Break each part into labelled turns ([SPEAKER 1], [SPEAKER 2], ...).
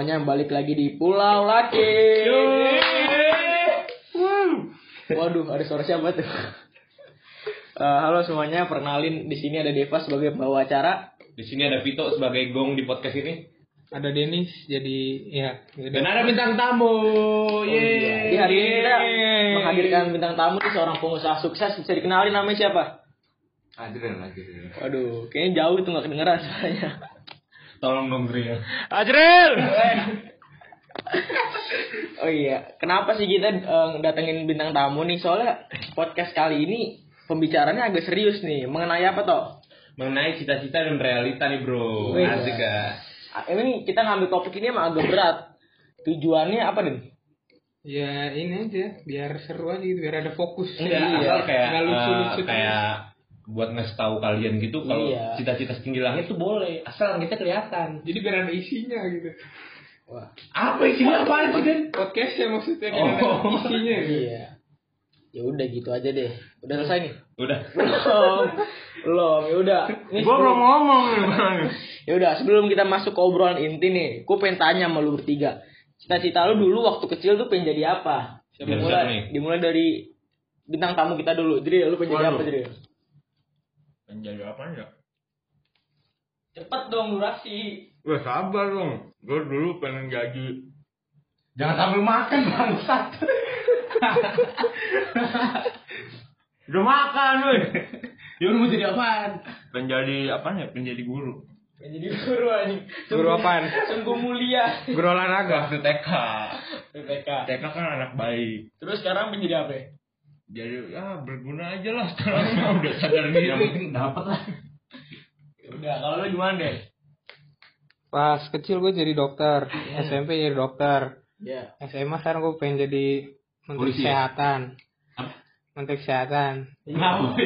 [SPEAKER 1] semuanya balik lagi di Pulau Laki. Waduh, ada suara siapa tuh? Eh, halo semuanya, perkenalin di sini ada Deva sebagai pembawa acara.
[SPEAKER 2] Di sini ada Vito sebagai gong di podcast ini.
[SPEAKER 3] ada Denis jadi ya
[SPEAKER 2] Dan ada bintang tamu.
[SPEAKER 1] Di hari ini kita menghadirkan bintang tamu nih seorang pengusaha sukses. Bisa dikenalin namanya siapa?
[SPEAKER 2] Adrian Adrian.
[SPEAKER 1] Waduh, kayaknya jauh itu nggak kedengeran suaranya.
[SPEAKER 2] Tolong dong Gri ya.
[SPEAKER 3] Ajril
[SPEAKER 1] Oh iya, kenapa sih kita eh, datengin bintang tamu nih? Soalnya podcast kali ini pembicaranya agak serius nih. Mengenai apa toh?
[SPEAKER 2] Mengenai cita-cita dan realita nih bro.
[SPEAKER 1] Wih.
[SPEAKER 2] Asik ya.
[SPEAKER 1] Ah, Ini kita ngambil topik ini emang agak berat. Tujuannya apa Den?
[SPEAKER 3] ya ini aja biar seru aja gitu biar ada fokus
[SPEAKER 2] Enggak,
[SPEAKER 1] Iya.
[SPEAKER 2] asal kayak
[SPEAKER 3] Nggak lucu-lucu
[SPEAKER 2] eh, kayak buat ngasih tahu kalian gitu kalau
[SPEAKER 1] Iya.
[SPEAKER 2] cita-cita setinggi langit tuh boleh asal kita kelihatan.
[SPEAKER 3] jadi biar ada isinya gitu
[SPEAKER 1] Wah,
[SPEAKER 2] Apa isinya apa sih Den?
[SPEAKER 3] podcast ya maksudnya kan
[SPEAKER 2] Oh.
[SPEAKER 3] ada isinya gitu
[SPEAKER 1] iya. Ya udah gitu aja deh. Udah selesai nih.
[SPEAKER 2] Udah.
[SPEAKER 1] Belum. Belum. Ya udah. Nih,
[SPEAKER 2] Gua belum
[SPEAKER 1] sebelum-
[SPEAKER 2] ngomong.
[SPEAKER 1] Ya udah, sebelum kita masuk ke obrolan inti nih, gue pengen tanya sama lu bertiga. Cita-cita lu dulu waktu kecil tuh pengen jadi apa?
[SPEAKER 2] Siapa-
[SPEAKER 1] dimulai,
[SPEAKER 2] siapa
[SPEAKER 1] dimulai dari bintang tamu kita dulu. Jadi lu pengen jadi apa jadi?
[SPEAKER 2] Menjadi apa ya?
[SPEAKER 1] Cepet dong durasi.
[SPEAKER 2] Gue sabar dong. Gue dulu pengen jadi. Jangan sambil makan bangsat. Udah makan weh. Ya udah mau jadi apaan? Pengen jadi apaan ya? Pengen jadi guru.
[SPEAKER 1] Pengen jadi guru anjing.
[SPEAKER 3] Guru apaan?
[SPEAKER 1] Sungguh mulia.
[SPEAKER 3] guru olahraga
[SPEAKER 2] Waktu TK. TK kan anak baik.
[SPEAKER 1] Terus sekarang pengen jadi apa? Ya?
[SPEAKER 2] Jadi ya berguna aja lah sekarang udah sadar diri. Yang penting dapat lah.
[SPEAKER 1] Ya Udah, kalau lu gimana deh?
[SPEAKER 3] pas kecil gue jadi dokter SMP jadi dokter
[SPEAKER 1] Ya.
[SPEAKER 3] SMA sekarang gue pengen jadi menteri
[SPEAKER 2] Polisi ya?
[SPEAKER 3] kesehatan
[SPEAKER 2] Apa?
[SPEAKER 3] menteri kesehatan
[SPEAKER 2] Kenapa?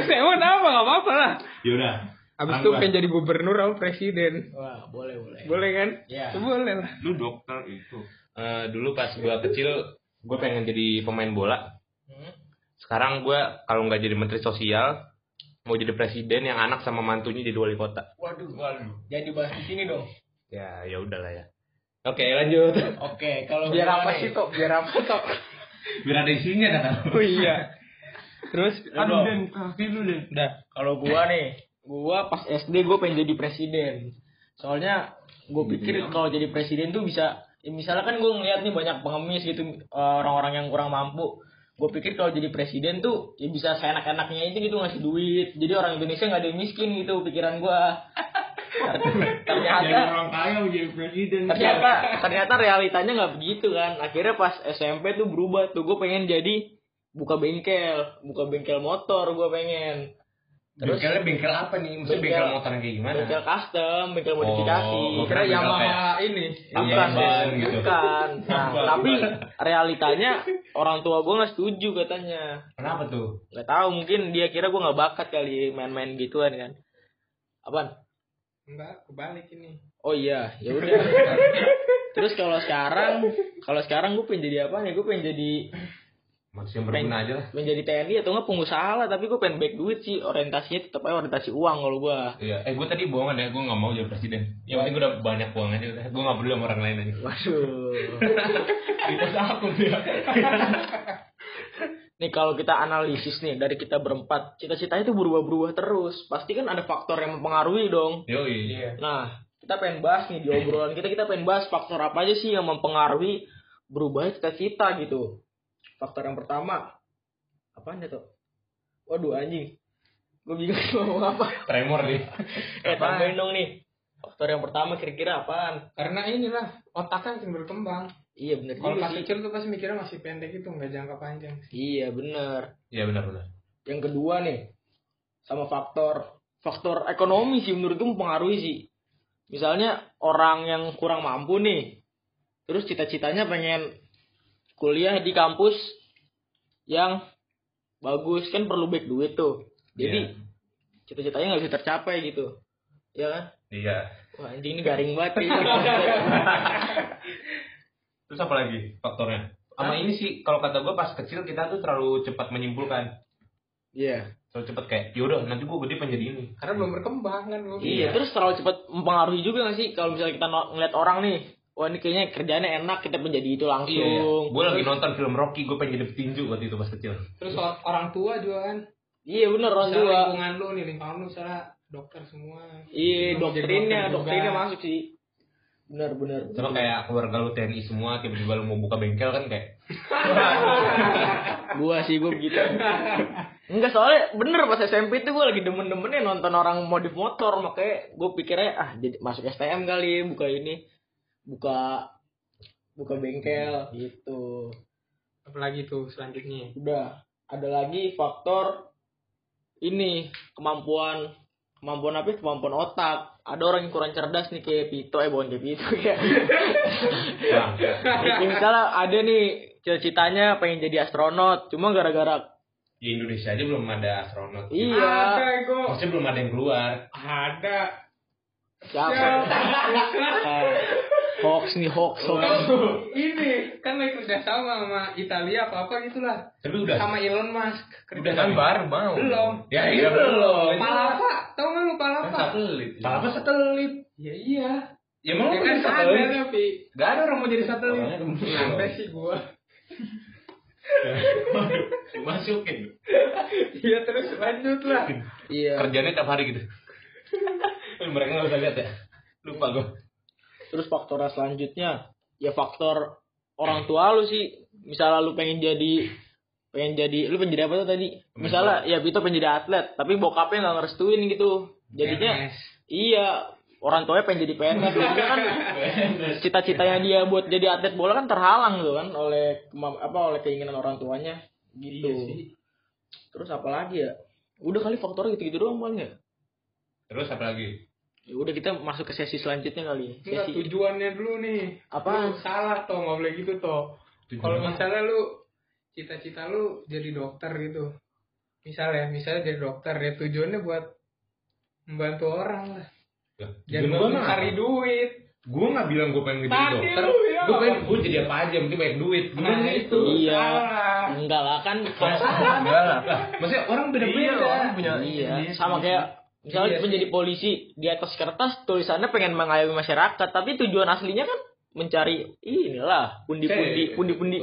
[SPEAKER 3] SMA apa gak apa-apa lah
[SPEAKER 2] Yaudah.
[SPEAKER 3] abis itu pengen jadi gubernur atau presiden
[SPEAKER 1] Wah, boleh, boleh.
[SPEAKER 3] boleh kan
[SPEAKER 1] Ya.
[SPEAKER 3] boleh lah
[SPEAKER 2] Lu dokter itu. Eh, dulu pas gua kecil, gue pengen jadi pemain bola.
[SPEAKER 1] Hmm?
[SPEAKER 2] Sekarang gua kalau nggak jadi menteri sosial, mau jadi presiden yang anak sama mantunya jadi wali kota.
[SPEAKER 1] Waduh, waduh. Jangan dibahas di sini dong.
[SPEAKER 2] Ya, ya udahlah ya. Oke, lanjut.
[SPEAKER 1] Oke, kalau
[SPEAKER 3] biar apa sih kok biar apa kok
[SPEAKER 2] Biar ada isinya kata.
[SPEAKER 3] oh iya terus
[SPEAKER 1] Aduh,
[SPEAKER 2] Den, lu Den.
[SPEAKER 3] udah
[SPEAKER 1] Kalau gua nih, gua pas SD gua pengen jadi presiden. Soalnya gua pikir kalau jadi presiden tuh bisa ya misalnya kan gua ngeliat nih banyak pengemis gitu eh, orang-orang yang kurang mampu. Gue pikir kalau jadi presiden tuh ya bisa seenak-enaknya itu gitu ngasih duit. Jadi orang Indonesia nggak ada yang miskin gitu pikiran gua.
[SPEAKER 2] Jadi
[SPEAKER 1] ternyata
[SPEAKER 2] orang kaya jadi presiden.
[SPEAKER 1] ternyata ternyata realitanya nggak begitu kan. Akhirnya pas SMP tuh berubah tuh gue pengen jadi buka bengkel, buka bengkel motor gue pengen. Terus
[SPEAKER 2] Bengkelnya bengkel apa nih? Maksudnya
[SPEAKER 1] Bengkel-
[SPEAKER 2] bengkel motor yang kayak gimana?
[SPEAKER 1] bengkel custom, bengkel modifikasi.
[SPEAKER 2] Oh,
[SPEAKER 3] kira Yamaha ini
[SPEAKER 1] Bukan,
[SPEAKER 2] ban gitu.
[SPEAKER 1] bukan. Nah, tapi realitanya orang tua gue nggak setuju katanya.
[SPEAKER 2] Kenapa tuh?
[SPEAKER 1] Nggak tahu, mungkin dia kira gue nggak bakat kali main-main gituan kan. Apaan?
[SPEAKER 3] enggak kebalik ini
[SPEAKER 1] Oh iya, ya udah. Terus kalau sekarang, kalau sekarang gue pengen jadi apa nih? Gue pengen jadi
[SPEAKER 2] Manusia berguna aja lah.
[SPEAKER 1] pengen jadi TNI atau enggak pengusaha lah. Tapi gue pengen back duit sih. Orientasinya tetap aja orientasi uang kalau gue.
[SPEAKER 2] Iya, eh gue tadi bohongan ya, gue gak mau jadi presiden. Yang penting gue udah banyak uang aja udah. Gue gak peduli sama orang lain aja.
[SPEAKER 1] Waduh.
[SPEAKER 2] Kita takut ya.
[SPEAKER 1] Nih kalau kita analisis nih dari kita berempat, cita-citanya itu berubah-berubah terus. Pasti kan ada faktor yang mempengaruhi dong.
[SPEAKER 2] Yoi.
[SPEAKER 1] Nah, kita pengen bahas nih di obrolan kita, kita pengen bahas faktor apa aja sih yang mempengaruhi berubahnya cita-cita gitu. Faktor yang pertama, apaan ya tuh? Waduh anjing, gue bingung ngomong apa.
[SPEAKER 2] Tremor nih.
[SPEAKER 1] Eh tambahin dong nih. Faktor yang pertama kira-kira apaan?
[SPEAKER 3] karena inilah otaknya makin berkembang
[SPEAKER 1] Iya bener
[SPEAKER 3] kalau pas kecil tuh pasti mikirnya masih pendek itu nggak jangka panjang
[SPEAKER 1] Iya bener.
[SPEAKER 2] Iya benar-benar.
[SPEAKER 1] Yang kedua nih, sama faktor faktor ekonomi sih menurut gue mempengaruhi sih. Misalnya orang yang kurang mampu nih, terus cita-citanya pengen kuliah di kampus yang bagus kan perlu back duit tuh. Jadi
[SPEAKER 2] Iya.
[SPEAKER 1] cita-citanya nggak bisa tercapai gitu, ya kan?
[SPEAKER 2] Iya.
[SPEAKER 1] Wah anjing ini garing banget. nih.
[SPEAKER 2] Terus apa lagi faktornya? Sama ini sih, kalau kata gue pas kecil kita tuh terlalu cepat menyimpulkan.
[SPEAKER 1] Iya.
[SPEAKER 2] terlalu cepet kayak yaudah nanti gue gede pengen jadi ini
[SPEAKER 3] Karena belum berkembang kan
[SPEAKER 1] Iya, terus terlalu cepat mempengaruhi juga gak sih kalau misalnya kita ngeliat orang nih, wah ini kayaknya kerjaannya enak, kita menjadi itu langsung.
[SPEAKER 2] iya, gue lagi nonton film Rocky gue pengen jadi petinju waktu itu pas kecil
[SPEAKER 3] Terus or- orang tua juga kan.
[SPEAKER 1] Iya bener orang
[SPEAKER 3] Misalnya
[SPEAKER 1] tua.
[SPEAKER 3] lingkungan lu nih, lingkungan lu misalnya dokter semua.
[SPEAKER 1] Iya
[SPEAKER 3] Lu mau jadi
[SPEAKER 1] doktrinnya,
[SPEAKER 3] dokter juga.
[SPEAKER 1] doktrinnya masuk sih. Bener bener.
[SPEAKER 2] sama kayak keluarga lu TNI semua tiba-tiba lu mau buka bengkel kan kayak
[SPEAKER 1] Gua sih gua begitu. Enggak soalnya bener pas SMP itu gua lagi demen-demennya nonton orang modif motor makanya gue pikirnya ah jadi masuk STM kali buka ini buka buka bengkel gitu.
[SPEAKER 3] Apalagi tuh selanjutnya.
[SPEAKER 1] Udah ada lagi faktor ini kemampuan kemampuan apa? ya? Kemampuan otak. Ada orang yang kurang cerdas nih kayak Pito eh bukan kayak Pito kayak
[SPEAKER 2] Bang,
[SPEAKER 1] Kayak misalnya ada nih cita-citanya pengen jadi astronot, cuma gara-gara
[SPEAKER 2] di Indonesia aja belum ada astronot
[SPEAKER 1] iya
[SPEAKER 3] Ada gue.
[SPEAKER 2] maksudnya belum ada yang keluar
[SPEAKER 3] Ada.
[SPEAKER 1] siapa? Hoax nih hoax hoax.
[SPEAKER 3] Ini kan lagi kerja sama sama Italia apa apa gitulah.
[SPEAKER 2] tapi udah
[SPEAKER 3] Sama Elon Musk.
[SPEAKER 2] udah kan baru mau
[SPEAKER 3] Belum.
[SPEAKER 2] ya iya belum
[SPEAKER 3] Palapa, tau nggak lu
[SPEAKER 2] kan
[SPEAKER 3] palapa?
[SPEAKER 2] satelit apa satelit
[SPEAKER 3] Ya iya.
[SPEAKER 2] ya mau
[SPEAKER 3] Ya
[SPEAKER 2] jadi
[SPEAKER 3] kan ada
[SPEAKER 2] satelit
[SPEAKER 3] tapi
[SPEAKER 2] gak ada orang mau jadi satelit
[SPEAKER 1] kemungkinan.
[SPEAKER 3] sampai sih gua.
[SPEAKER 2] masukin
[SPEAKER 3] Iya terus lanjut lah.
[SPEAKER 1] Iya.
[SPEAKER 2] kerjanya tiap hari gitu mereka nggak bisa lihat ya lupa gue
[SPEAKER 1] Terus faktor selanjutnya ya faktor orang tua lu sih. Misalnya lu pengen jadi pengen jadi lu pengen jadi apa tuh tadi? Misalnya ya Pito pengen jadi atlet, tapi bokapnya nggak ngerestuin gitu. Jadinya
[SPEAKER 3] PNS.
[SPEAKER 1] iya orang tuanya pengen jadi PNS jadinya kan cita-citanya dia buat jadi atlet bola kan terhalang tuh kan oleh apa oleh keinginan orang tuanya gitu.
[SPEAKER 3] Iya sih.
[SPEAKER 1] Terus apa lagi ya? Udah kali faktornya gitu-gitu doang paling ya.
[SPEAKER 2] terus apa lagi
[SPEAKER 1] Ya udah kita masuk ke sesi selanjutnya kali.
[SPEAKER 3] Enggak
[SPEAKER 1] Sesi
[SPEAKER 3] tujuannya dulu nih.
[SPEAKER 1] Apa?
[SPEAKER 3] Lu salah toh nggak boleh gitu toh. Kalau misalnya lu cita-cita lu jadi dokter gitu. Misalnya, misalnya jadi dokter ya tujuannya buat membantu orang lah. Buat
[SPEAKER 2] mah
[SPEAKER 3] cari duit.
[SPEAKER 2] gue nggak bilang gue pengen jadi dokter gue pengen gue jadi apa aja penting banyak duit gue
[SPEAKER 3] Nah, itu.
[SPEAKER 2] gitu
[SPEAKER 1] Iya.
[SPEAKER 3] Salah.
[SPEAKER 1] Enggak lah kan
[SPEAKER 2] enggak lah maksudnya orang beda beda
[SPEAKER 3] Iya,
[SPEAKER 2] punya
[SPEAKER 1] iya, sama kayak misalnya
[SPEAKER 3] Iya
[SPEAKER 1] menjadi polisi di atas kertas tulisannya pengen mengayomi masyarakat, tapi tujuan aslinya kan mencari inilah pundi-pundi, pundi-pundi.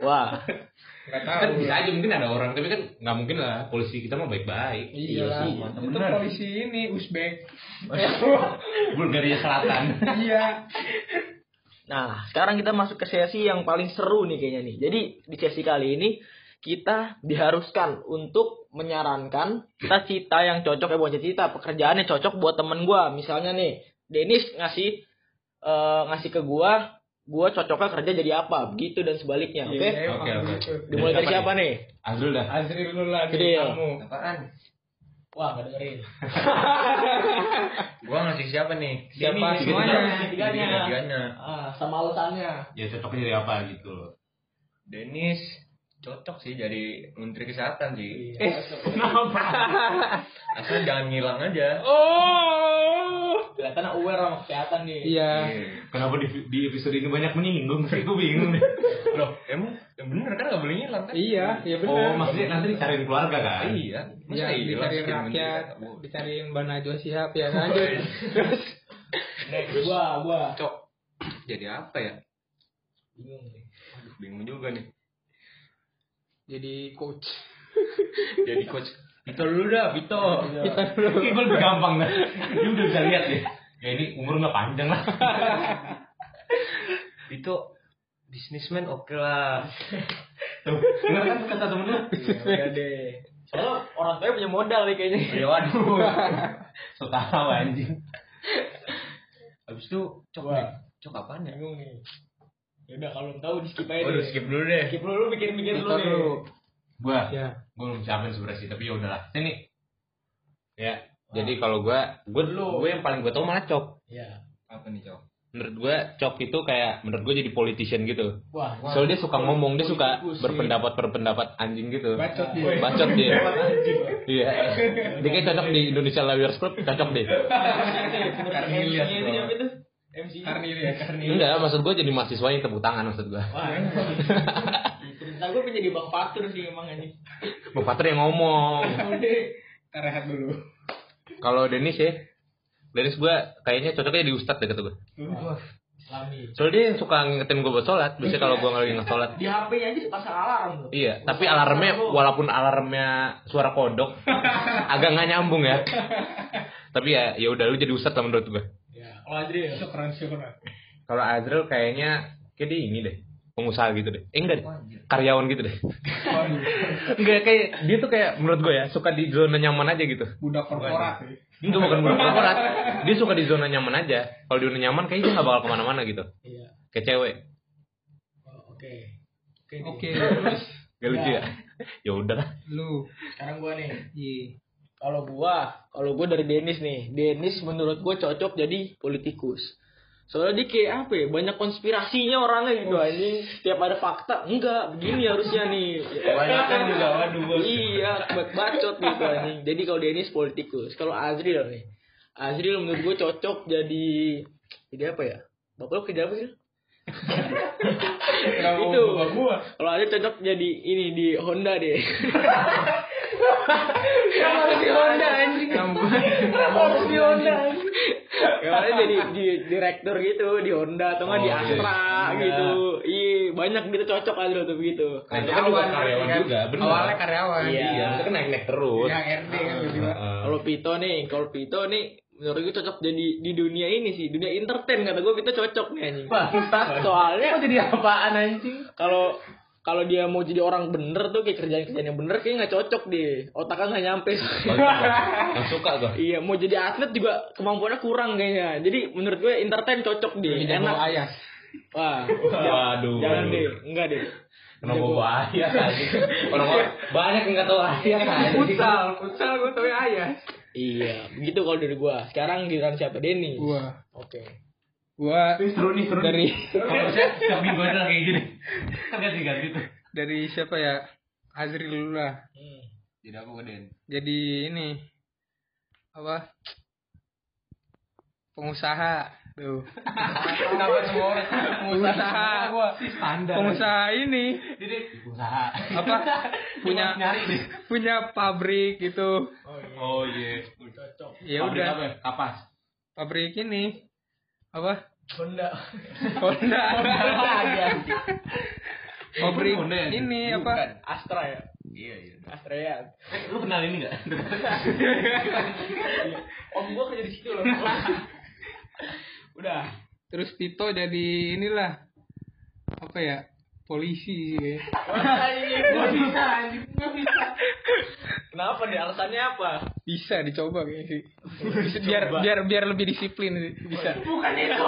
[SPEAKER 1] Wah,
[SPEAKER 3] Nggak tahu.
[SPEAKER 2] kan bisa aja mungkin ada orang tapi kan nggak mungkin lah polisi kita mah baik baik
[SPEAKER 3] Iya lah.
[SPEAKER 1] sih,
[SPEAKER 3] Itu polisi ini Uzbek.
[SPEAKER 2] Bulgaria Selatan
[SPEAKER 3] iya.
[SPEAKER 1] Nah, sekarang kita masuk ke sesi yang paling seru nih kayaknya nih. Jadi di sesi kali ini kita diharuskan untuk menyarankan cita-cita yang cocok ya bukan cita-cita pekerjaan yang cocok buat temen gua. Misalnya nih, Denis ngasih eh, ngasih ke gua, gua cocoknya kerja jadi apa, begitu dan sebaliknya. Oke?
[SPEAKER 3] Iya, emang
[SPEAKER 2] Oke, oke.
[SPEAKER 3] gitu.
[SPEAKER 1] Dimulai dari siapa nih?
[SPEAKER 2] Azrul dah
[SPEAKER 3] Azril dulu lah nih
[SPEAKER 1] Adril.
[SPEAKER 3] kamu.
[SPEAKER 2] apaan
[SPEAKER 1] Wah, gak dengerin.
[SPEAKER 4] Gua ngasih siapa nih?
[SPEAKER 3] Siapa
[SPEAKER 1] Ini,
[SPEAKER 3] semuanya?
[SPEAKER 1] Tiga-tiganya.
[SPEAKER 4] Tiga-tiganya.
[SPEAKER 1] Ah, sama alasannya.
[SPEAKER 2] ya cocoknya jadi apa gitu loh
[SPEAKER 4] Denis cocok sih jadi menteri kesehatan sih.
[SPEAKER 1] Eh, kenapa?
[SPEAKER 4] Asal jangan ngilang aja.
[SPEAKER 1] Oh, kelihatan aware sama kesehatan nih.
[SPEAKER 3] Iya.
[SPEAKER 2] kenapa di, di episode ini banyak menyinggung sih gue bingung
[SPEAKER 4] Loh, emang yang bener kan nggak boleh ngilang kan?
[SPEAKER 3] Iya, iya benar.
[SPEAKER 2] oh maksudnya nanti dicariin keluarga kan
[SPEAKER 4] Iya.
[SPEAKER 3] Iya,
[SPEAKER 4] Masa iya
[SPEAKER 3] dicariin rakyat, dicariin Mbak Najwa Shihab ya lanjut.
[SPEAKER 1] Next, gua, gua.
[SPEAKER 4] Cok. Jadi apa ya?
[SPEAKER 1] Bingung nih.
[SPEAKER 4] Aduh, bingung juga nih.
[SPEAKER 3] Jadi coach.
[SPEAKER 4] Jadi coach. Vito dulu dah, Vito.
[SPEAKER 3] Kita dulu.
[SPEAKER 2] Ini gue lebih gampang dah Dia udah bisa lihat deh Ya ini umur nggak panjang lah
[SPEAKER 4] Vito bisnismen oke lah.
[SPEAKER 2] Tuh, denger kan kata temen lu
[SPEAKER 1] Udah deh. Soalnya orang tuanya punya modal nih kayaknya.
[SPEAKER 4] Ya waduh.
[SPEAKER 2] So tahu anjing
[SPEAKER 4] Habis itu cok nih. Cok apaan ya?
[SPEAKER 1] Bingung nih. Ya udah kalau belum tahu di skip aja
[SPEAKER 4] Oh,
[SPEAKER 1] deh.
[SPEAKER 4] skip dulu deh.
[SPEAKER 1] Skip dulu mikir-mikir dulu nih.
[SPEAKER 3] dulu.
[SPEAKER 2] Gua
[SPEAKER 3] Ya.
[SPEAKER 2] Gue belum siapin sebenarnya sih Tapi ya udahlah Sini Ya Jadi kalau gue Gue
[SPEAKER 1] Lu.
[SPEAKER 2] gue yang paling gue tau malah cok
[SPEAKER 1] Iya.
[SPEAKER 4] Apa nih, Cok?
[SPEAKER 2] Menurut gue cok itu kayak Menurut gue jadi politician gitu
[SPEAKER 1] Wah,
[SPEAKER 2] Soalnya dia suka ngomong Dia suka
[SPEAKER 1] Politikus sih.
[SPEAKER 2] berpendapat-berpendapat anjing gitu
[SPEAKER 3] Bacot dia.
[SPEAKER 2] Bacot dia Iya Dia kayak cocok di Indonesia Lawyers Club Cocok deh
[SPEAKER 3] Karnilias,
[SPEAKER 1] MC.
[SPEAKER 3] Karnilias, Karnilias.
[SPEAKER 2] Enggak maksud gue jadi mahasiswa yang tepuk tangan maksud gue
[SPEAKER 1] Wah. Cerita gue pengen jadi bang Fatur sih emang ini.
[SPEAKER 5] Bang Patra yang ngomong.
[SPEAKER 3] Kita rehat dulu.
[SPEAKER 5] Kalau Denis ya, Denis gue kayaknya cocoknya di Ustadz deh kata gue.
[SPEAKER 1] Islami.
[SPEAKER 5] Soalnya dia yang suka ngingetin gue buat sholat. Biasanya kalau gue lagi sholat.
[SPEAKER 1] Di HP-nya aja dipasang alarm tuh.
[SPEAKER 5] Iya, tapi alarmnya walaupun alarmnya suara kodok agak nggak nyambung ya. tapi ya ya udah lu jadi ustadz lah menurut gue.
[SPEAKER 1] Kalau Adri ya.
[SPEAKER 3] Syukuran syukuran.
[SPEAKER 5] Kalau Azril kayaknya kayak dia ini deh, pengusaha gitu deh. Eh enggak deh, karyawan gitu deh. enggak kayak dia tuh kayak menurut gue ya suka di zona nyaman aja gitu.
[SPEAKER 3] Budak korporat.
[SPEAKER 5] Enggak bukan bukan korporat. Dia suka di zona nyaman aja. Kalau di zona nyaman kayaknya dia nggak bakal ke mana-mana gitu.
[SPEAKER 1] Iya.
[SPEAKER 5] Kayak cewek.
[SPEAKER 1] Oh, Oke. Oke.
[SPEAKER 3] Oke, terus
[SPEAKER 5] Gak lucu ya? Ya udah lah.
[SPEAKER 3] lu.
[SPEAKER 1] Sekarang gua nih.
[SPEAKER 3] Iya.
[SPEAKER 1] Kalau gua, kalau gua dari Denis nih. Denis menurut gua cocok jadi politikus. Soalnya dia kayak apa ya, banyak konspirasinya orangnya gitu anjing. Setiap ada fakta, enggak, begini harusnya nih.
[SPEAKER 2] Kebanyakan juga, waduh.
[SPEAKER 1] Iya, ba- bacot gitu anjing. Jadi kalau Denis politikus, kalau Azril nih. Azril menurut gua cocok jadi jadi apa ya? Bapak lu kerja apa sih? itu kalau ada cocok jadi ini di Honda deh Kenapa di Honda anjing? Kenapa harus di Honda? Ya jadi di direktur gitu di Honda atau nggak di
[SPEAKER 5] Oh, iya.
[SPEAKER 1] Astra gitu. Iya, banyak gitu cocok aja tuh begitu.
[SPEAKER 5] Nah, itu kan juga karyawan juga, bener.
[SPEAKER 3] Awalnya karyawan.
[SPEAKER 1] Iya.
[SPEAKER 5] Iya, itu kan naik-naik terus.
[SPEAKER 3] Yang RD kan gitu.
[SPEAKER 5] Heeh.
[SPEAKER 1] Kalau Pito nih, kalau Pito nih menurut gue cocok jadi di dunia ini sih, dunia entertain kata gue Pito cocok nih anjing. Soalnya
[SPEAKER 5] jadi apaan anjing?
[SPEAKER 1] kalau kalau dia mau jadi orang bener tuh kayak kerjaan kerjaan yang bener kayak nggak cocok deh otaknya nggak nyampe
[SPEAKER 5] Gak suka gue.
[SPEAKER 1] iya mau jadi atlet juga kemampuannya kurang kayaknya jadi menurut gue entertain cocok deh
[SPEAKER 3] Jago
[SPEAKER 1] enak
[SPEAKER 3] ayas.
[SPEAKER 1] wah
[SPEAKER 5] Waduh.
[SPEAKER 1] jangan deh enggak deh
[SPEAKER 5] Kenapa bahaya anjing? Orang-orang banyak yang nggak tahu ayat anjing.
[SPEAKER 3] Futsal, futsal gue tau ayas.
[SPEAKER 1] iya begitu kalau dari gua sekarang giliran siapa Denny
[SPEAKER 3] Gua,
[SPEAKER 1] oke
[SPEAKER 3] gua
[SPEAKER 2] Seru nih, seru
[SPEAKER 3] dari
[SPEAKER 2] Kalau minggu ada kayak gini. Kan tuh.
[SPEAKER 3] dari siapa ya? Azril dulu lah.
[SPEAKER 1] Hmm.
[SPEAKER 2] Jadi apa Den?
[SPEAKER 3] Jadi ini apa? Pengusaha. Tuh.
[SPEAKER 2] Kenapa semua orang
[SPEAKER 3] Pengusaha.
[SPEAKER 2] standar.
[SPEAKER 3] Pengusaha ini
[SPEAKER 2] Jadi usaha.
[SPEAKER 3] apa? punya
[SPEAKER 2] nyari nih.
[SPEAKER 3] punya pabrik gitu.
[SPEAKER 2] Oh iya.
[SPEAKER 1] cocok
[SPEAKER 3] Ya udah
[SPEAKER 2] apa? Kapas.
[SPEAKER 3] pabrik ini apa?
[SPEAKER 1] Honda
[SPEAKER 3] Honda. pabrik
[SPEAKER 2] Honda ya?
[SPEAKER 3] ini
[SPEAKER 2] Bukan.
[SPEAKER 3] apa?
[SPEAKER 1] Astra ya
[SPEAKER 2] Iya iya.
[SPEAKER 1] Astra ya
[SPEAKER 2] Eh, lu kenal ini enggak?
[SPEAKER 1] om gua kerja di situ loh udah
[SPEAKER 3] Terus Tito jadi inilah apa ya? Polisi sih. ya.
[SPEAKER 1] Gak bisa anjing, gak bisa. Kenapa nih? Alasannya apa?
[SPEAKER 3] Bisa dicoba kayaknya sih. biar biar biar lebih disiplin sih. Bisa.
[SPEAKER 1] Bukan itu.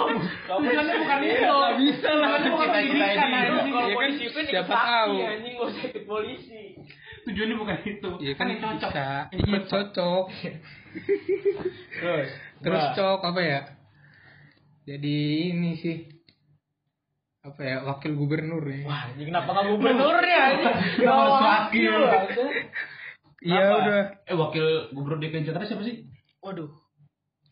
[SPEAKER 1] Kamu bukan itu.
[SPEAKER 3] Nggak bisa lah.
[SPEAKER 1] Cita-cita
[SPEAKER 3] Pendidikan,
[SPEAKER 1] ini.
[SPEAKER 3] Ya kan,
[SPEAKER 1] disiplin
[SPEAKER 3] siapa tahu.
[SPEAKER 1] Anjing gak usah ikut polisi.
[SPEAKER 2] Tujuannya bukan itu.
[SPEAKER 3] Iya kan
[SPEAKER 2] yang cocok.
[SPEAKER 3] bisa. Iya cocok.
[SPEAKER 1] Terus.
[SPEAKER 3] Terus cok apa ya? Jadi ini sih apa ya wakil gubernur ya.
[SPEAKER 1] Wah, anjing kenapa gak gubernurnya anjing?
[SPEAKER 2] Kenapa harus wakil?
[SPEAKER 3] Iya udah.
[SPEAKER 2] Eh wakil gubernur DKI Jakarta siapa sih?
[SPEAKER 1] Waduh.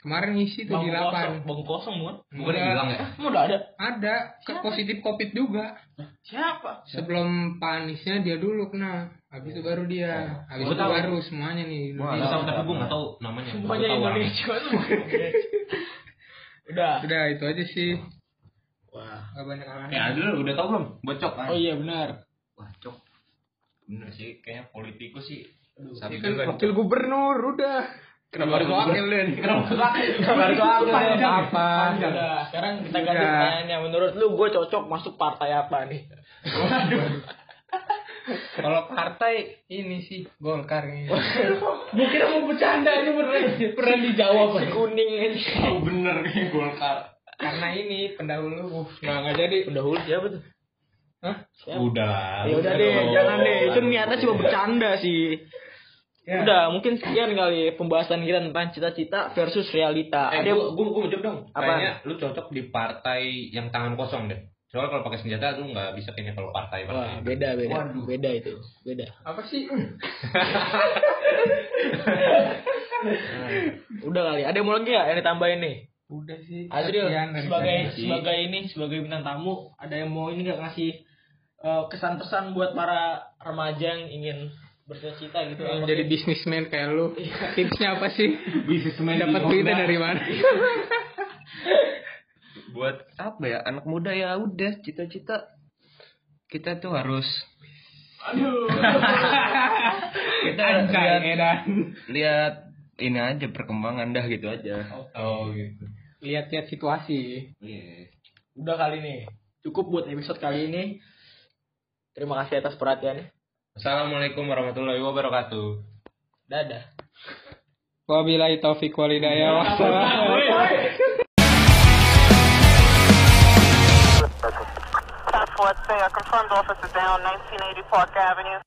[SPEAKER 3] Kemarin ngisi tuh di
[SPEAKER 1] Bangku
[SPEAKER 3] delapan.
[SPEAKER 1] bangku kosong bukan?
[SPEAKER 2] Bukan hilang ya?
[SPEAKER 1] Emang udah ada?
[SPEAKER 3] Ada ke positif covid juga.
[SPEAKER 1] Siapa?
[SPEAKER 3] Sebelum panisnya dia dulu kena. Habis itu baru dia. Habis
[SPEAKER 2] Gua
[SPEAKER 3] itu
[SPEAKER 2] tahu.
[SPEAKER 3] baru semuanya nih.
[SPEAKER 2] Gue tahu tapi gue nggak tahu namanya.
[SPEAKER 1] Semuanya. Indonesia tuh. Udah.
[SPEAKER 3] Udah itu aja sih.
[SPEAKER 1] Wah.
[SPEAKER 3] Gak banyak
[SPEAKER 2] Eh
[SPEAKER 3] aneh.
[SPEAKER 2] ada udah tahu belum? Bocok kan?
[SPEAKER 1] Oh iya benar.
[SPEAKER 4] Wah, cok. Bener sih, kayaknya politikus sih.
[SPEAKER 3] Ini
[SPEAKER 4] Sabi
[SPEAKER 3] kan
[SPEAKER 4] juga nih,
[SPEAKER 3] wakil gubernur udah. Kenapa harus wakil Den?
[SPEAKER 2] Kenapa harus wakil?
[SPEAKER 3] Kenapa harus wakil? Apa?
[SPEAKER 1] Udah. Sekarang kita ganti
[SPEAKER 3] Udah.
[SPEAKER 1] pertanyaannya. Menurut lu gue cocok masuk partai apa nih?
[SPEAKER 3] Kalau partai ini sih Golkar ini.
[SPEAKER 1] Kira mau bercanda ini beneran beneran dijawab si kuning aja.
[SPEAKER 2] Oh bener nih Golkar.
[SPEAKER 3] Karena ini pendahulu. Uh, nah nggak jadi.
[SPEAKER 1] Pendahulu siapa tuh?
[SPEAKER 3] Hah?
[SPEAKER 5] Udah.
[SPEAKER 1] Ya udah deh, jangan deh. Itu niatnya cuma bercanda sih.
[SPEAKER 3] Ya.
[SPEAKER 1] Udah, mungkin sekian kali pembahasan kita tentang cita-cita versus realita.
[SPEAKER 5] Eh,
[SPEAKER 1] Ada
[SPEAKER 5] gue gue gue jawab dong.
[SPEAKER 1] Apa?
[SPEAKER 5] Kayaknya lu cocok di partai yang tangan kosong deh. Soalnya kalau pakai senjata lu nggak bisa kayaknya kalau partai
[SPEAKER 1] Wah,
[SPEAKER 5] partai.
[SPEAKER 1] beda beda.
[SPEAKER 2] Waduh.
[SPEAKER 1] Beda itu. Beda.
[SPEAKER 3] Apa sih?
[SPEAKER 1] Udah kali. Ada yang mau lagi ya yang ditambahin nih?
[SPEAKER 3] Udah sih. Dari
[SPEAKER 1] sebagai sebagai ini sebagai bintang tamu ada yang mau ini nggak ngasih eh, kesan pesan buat para remaja yang ingin bercita-cita gitu.
[SPEAKER 3] Yang
[SPEAKER 1] Apa
[SPEAKER 3] jadi bisnismen kayak lu. Tipsnya apa sih?
[SPEAKER 2] Businessman
[SPEAKER 3] Dapat duitnya dari mana?
[SPEAKER 4] buat apa ya anak muda ya udah cita-cita kita tuh harus
[SPEAKER 1] Aduh.
[SPEAKER 4] kita
[SPEAKER 3] Anjay,
[SPEAKER 4] lihat
[SPEAKER 3] edan.
[SPEAKER 4] lihat ini aja perkembangan dah gitu aja
[SPEAKER 5] Oh gitu.
[SPEAKER 3] Lihat-lihat situasi.
[SPEAKER 4] Iya.
[SPEAKER 1] Udah kali ini. Cukup buat episode kali ini. Terima kasih atas perhatiannya.
[SPEAKER 5] Assalamualaikum warahmatullahi wabarakatuh.
[SPEAKER 1] Dadah.
[SPEAKER 3] Wabillahi taufik walhidayah. Wassalamualaikum.
[SPEAKER 6] Task Force, say, uh, confirmed officer down 1980 Park Avenue.